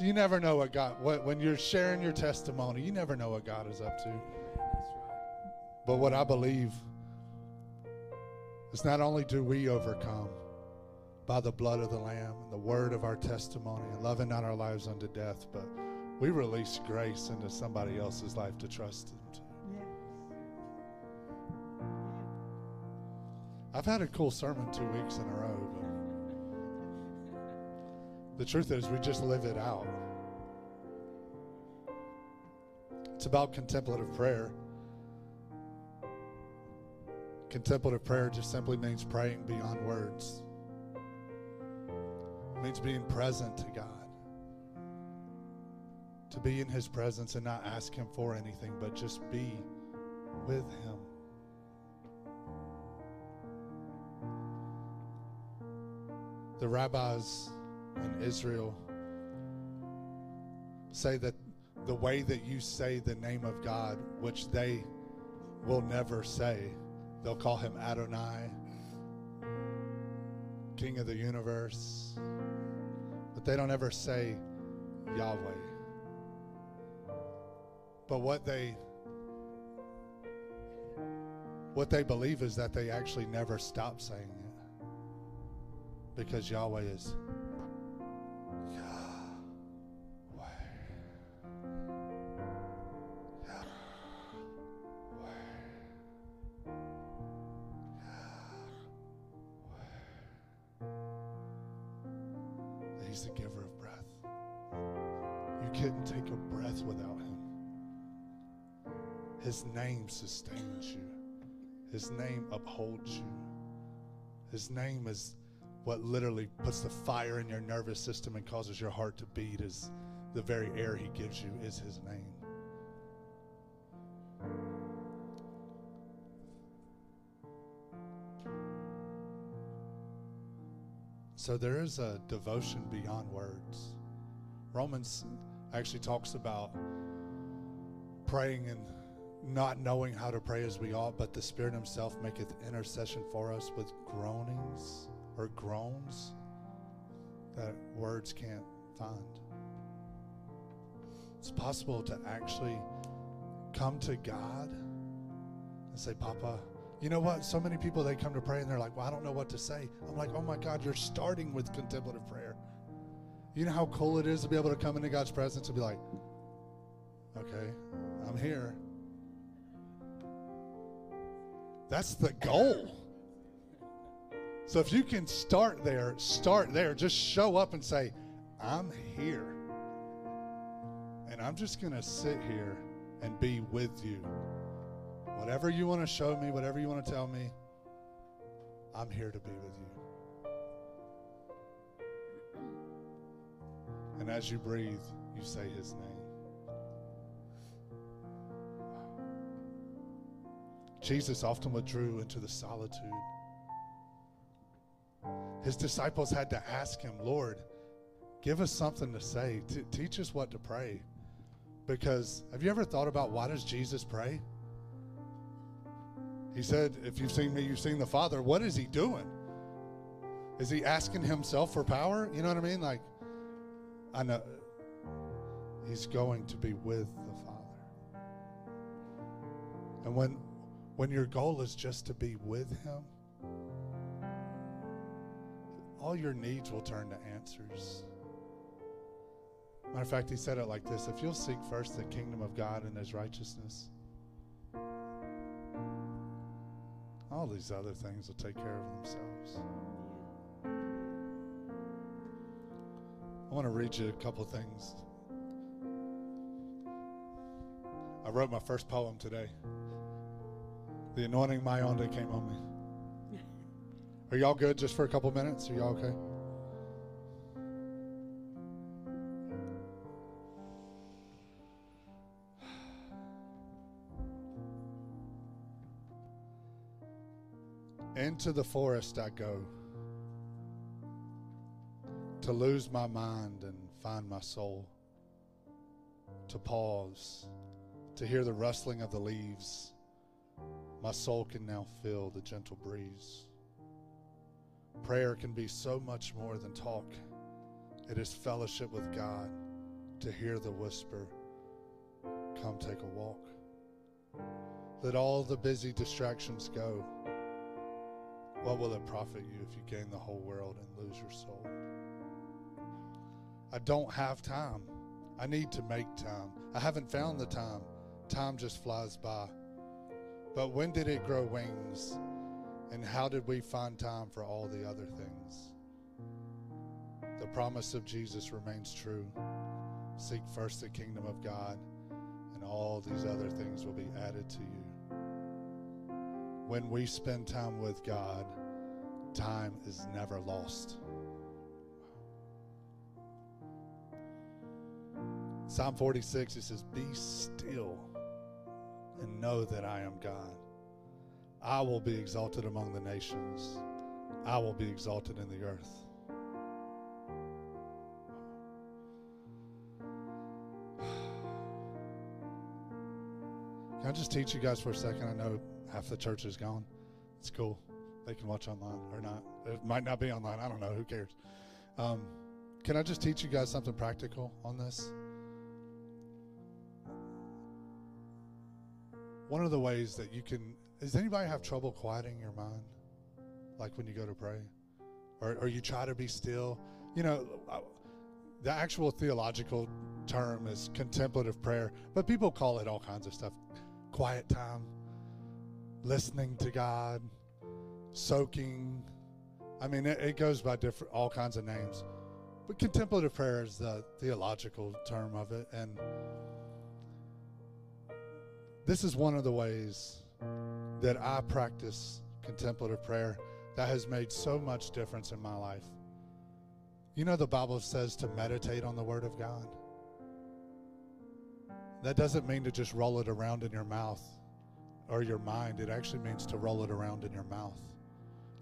So you never know what God, what, when you're sharing your testimony, you never know what God is up to. But what I believe is not only do we overcome by the blood of the Lamb and the word of our testimony and loving not our lives unto death, but we release grace into somebody else's life to trust them to. I've had a cool sermon two weeks in a row, but the truth is we just live it out. It's about contemplative prayer. Contemplative prayer just simply means praying beyond words. It means being present to God. To be in His presence and not ask Him for anything, but just be with Him. The rabbis in Israel say that the way that you say the name of God, which they will never say, they'll call him Adonai, King of the universe, but they don't ever say Yahweh. But what they what they believe is that they actually never stop saying it because Yahweh is He's the giver of breath. You couldn't take a breath without him. His name sustains you. His name upholds you. His name is what literally puts the fire in your nervous system and causes your heart to beat is the very air he gives you is his name. So there is a devotion beyond words. Romans actually talks about praying and not knowing how to pray as we ought, but the Spirit Himself maketh intercession for us with groanings or groans that words can't find. It's possible to actually come to God and say, Papa, you know what? So many people they come to pray and they're like, Well, I don't know what to say. I'm like, Oh my God, you're starting with contemplative prayer. You know how cool it is to be able to come into God's presence and be like, Okay, I'm here. That's the goal. So if you can start there, start there. Just show up and say, I'm here. And I'm just going to sit here and be with you. Whatever you want to show me, whatever you want to tell me, I'm here to be with you. And as you breathe, you say his name. Jesus often withdrew into the solitude. His disciples had to ask him, Lord, give us something to say. T- teach us what to pray. Because have you ever thought about why does Jesus pray? He said, if you've seen me, you've seen the Father. What is he doing? Is he asking himself for power? You know what I mean? Like, I know he's going to be with the Father. And when when your goal is just to be with him, all your needs will turn to answers. Matter of fact, he said it like this if you'll seek first the kingdom of God and his righteousness, all these other things will take care of themselves. I want to read you a couple things. I wrote my first poem today. The anointing my own day came on me. Are y'all good just for a couple minutes? Are y'all okay? Into the forest I go to lose my mind and find my soul, to pause, to hear the rustling of the leaves. My soul can now feel the gentle breeze. Prayer can be so much more than talk. It is fellowship with God, to hear the whisper, Come take a walk. Let all the busy distractions go. What will it profit you if you gain the whole world and lose your soul? I don't have time. I need to make time. I haven't found the time. Time just flies by. But when did it grow wings? And how did we find time for all the other things? The promise of Jesus remains true. Seek first the kingdom of God, and all these other things will be added to you. When we spend time with God, time is never lost. Psalm 46, it says, Be still and know that I am God. I will be exalted among the nations, I will be exalted in the earth. Can I just teach you guys for a second? I know half the church is gone. It's cool. They can watch online or not. It might not be online. I don't know. Who cares? Um, can I just teach you guys something practical on this? One of the ways that you can, does anybody have trouble quieting your mind? Like when you go to pray? Or, or you try to be still? You know, the actual theological term is contemplative prayer, but people call it all kinds of stuff quiet time, listening to God, soaking. I mean, it, it goes by different, all kinds of names. But contemplative prayer is the theological term of it. And this is one of the ways that I practice contemplative prayer that has made so much difference in my life. You know, the Bible says to meditate on the Word of God. That doesn't mean to just roll it around in your mouth or your mind. It actually means to roll it around in your mouth.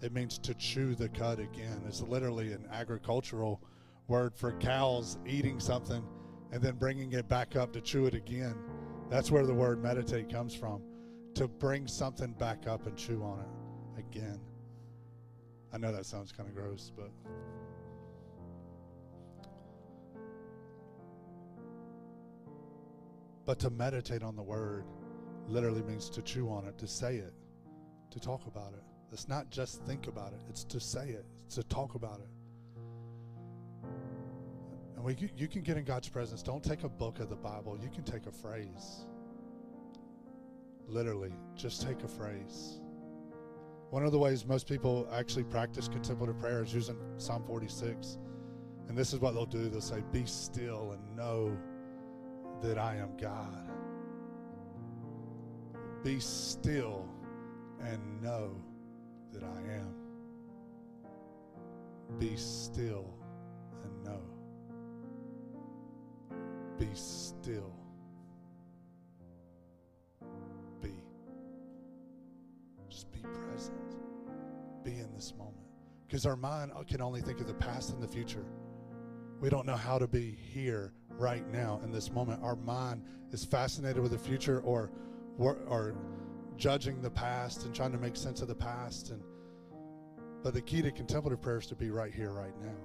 It means to chew the cud again. It's literally an agricultural word for cows eating something and then bringing it back up to chew it again. That's where the word meditate comes from. To bring something back up and chew on it again. I know that sounds kind of gross, but. But to meditate on the word literally means to chew on it, to say it, to talk about it. It's not just think about it, it's to say it, it's to talk about it. And we, you can get in God's presence. Don't take a book of the Bible. You can take a phrase. Literally, just take a phrase. One of the ways most people actually practice contemplative prayer is using Psalm 46. And this is what they'll do they'll say, Be still and know that I am God. Be still and know that I am. Be still and know be still. Be. Just be present. Be in this moment. Because our mind can only think of the past and the future. We don't know how to be here right now in this moment. Our mind is fascinated with the future or, or judging the past and trying to make sense of the past. And but the key to contemplative prayer is to be right here, right now.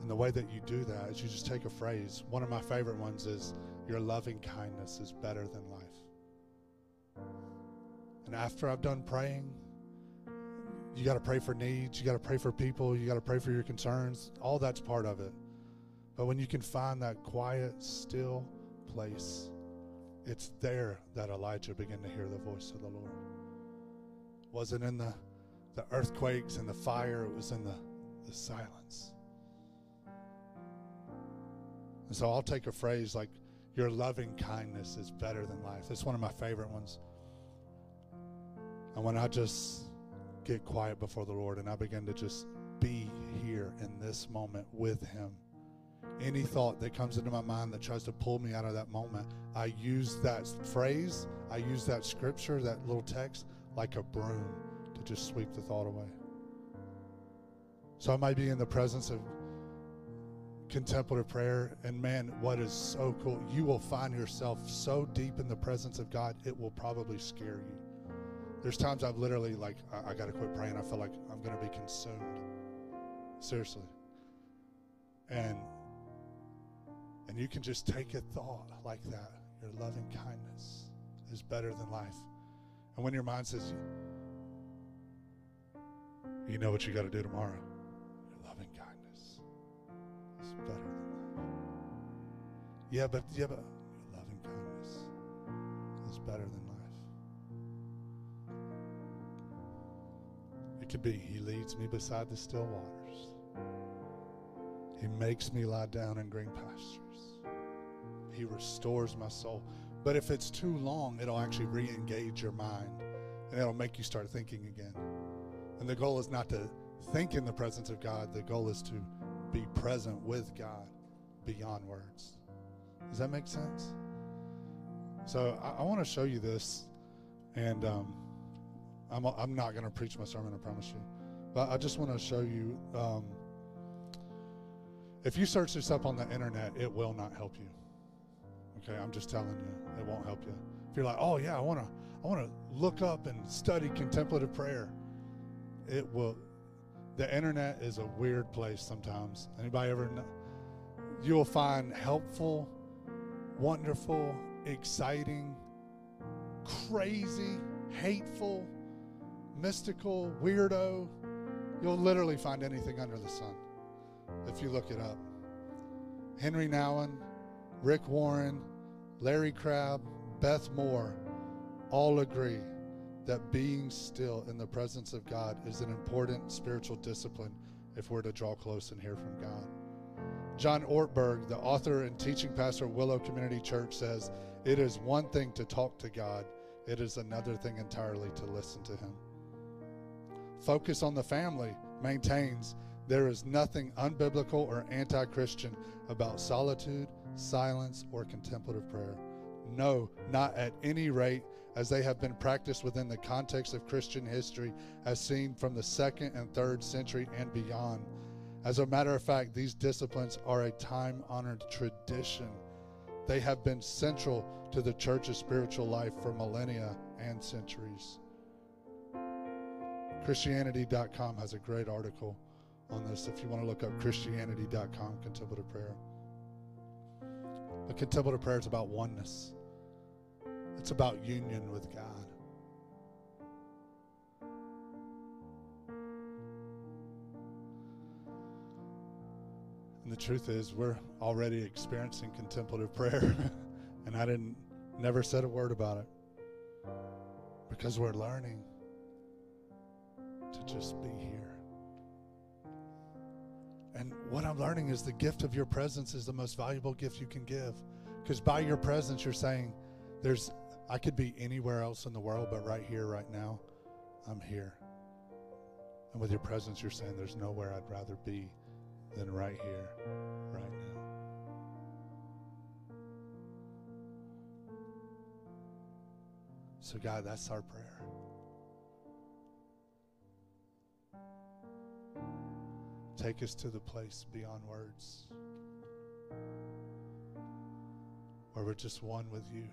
And the way that you do that is you just take a phrase. One of my favorite ones is, Your loving kindness is better than life. And after I've done praying, you got to pray for needs, you got to pray for people, you got to pray for your concerns. All that's part of it. But when you can find that quiet, still place, it's there that Elijah began to hear the voice of the Lord. It wasn't in the, the earthquakes and the fire, it was in the, the silence. And so I'll take a phrase like, Your loving kindness is better than life. It's one of my favorite ones. And when I just get quiet before the Lord and I begin to just be here in this moment with Him, any thought that comes into my mind that tries to pull me out of that moment, I use that phrase, I use that scripture, that little text, like a broom to just sweep the thought away. So I might be in the presence of contemplative prayer. And man, what is so cool, you will find yourself so deep in the presence of God, it will probably scare you. There's times I've literally, like, I, I got to quit praying. I feel like I'm going to be consumed. Seriously. And And you can just take a thought like that. Your loving kindness is better than life. And when your mind says, you know what you got to do tomorrow, your loving kindness is better than life. Yeah, but yeah, but your loving kindness is better than life. It could be He leads me beside the still waters. He makes me lie down in green pastures. He restores my soul. But if it's too long, it'll actually re engage your mind and it'll make you start thinking again. And the goal is not to think in the presence of God, the goal is to be present with God beyond words. Does that make sense? So I, I want to show you this, and um, I'm, I'm not going to preach my sermon, I promise you. But I just want to show you. Um, if you search this up on the internet, it will not help you. Okay, I'm just telling you, it won't help you. If you're like, oh yeah, I want to, I want to look up and study contemplative prayer, it will. The internet is a weird place sometimes. Anybody ever? Know? You will find helpful, wonderful, exciting, crazy, hateful, mystical, weirdo. You'll literally find anything under the sun if you look it up. Henry Nouwen, Rick Warren, Larry Crabb, Beth Moore all agree that being still in the presence of God is an important spiritual discipline if we're to draw close and hear from God. John Ortberg, the author and teaching pastor of Willow Community Church, says, It is one thing to talk to God, it is another thing entirely to listen to Him. Focus on the Family maintains there is nothing unbiblical or anti Christian about solitude, silence, or contemplative prayer. No, not at any rate, as they have been practiced within the context of Christian history, as seen from the second and third century and beyond. As a matter of fact, these disciplines are a time honored tradition. They have been central to the church's spiritual life for millennia and centuries. Christianity.com has a great article on this if you want to look up Christianity.com, contemplative prayer. But contemplative prayer is about oneness, it's about union with God. And the truth is, we're already experiencing contemplative prayer. and I didn't, never said a word about it because we're learning to just be here. And what I'm learning is the gift of your presence is the most valuable gift you can give. Because by your presence, you're saying, there's, I could be anywhere else in the world, but right here, right now, I'm here. And with your presence, you're saying, there's nowhere I'd rather be than right here, right now. So, God, that's our prayer. Take us to the place beyond words where we're just one with you.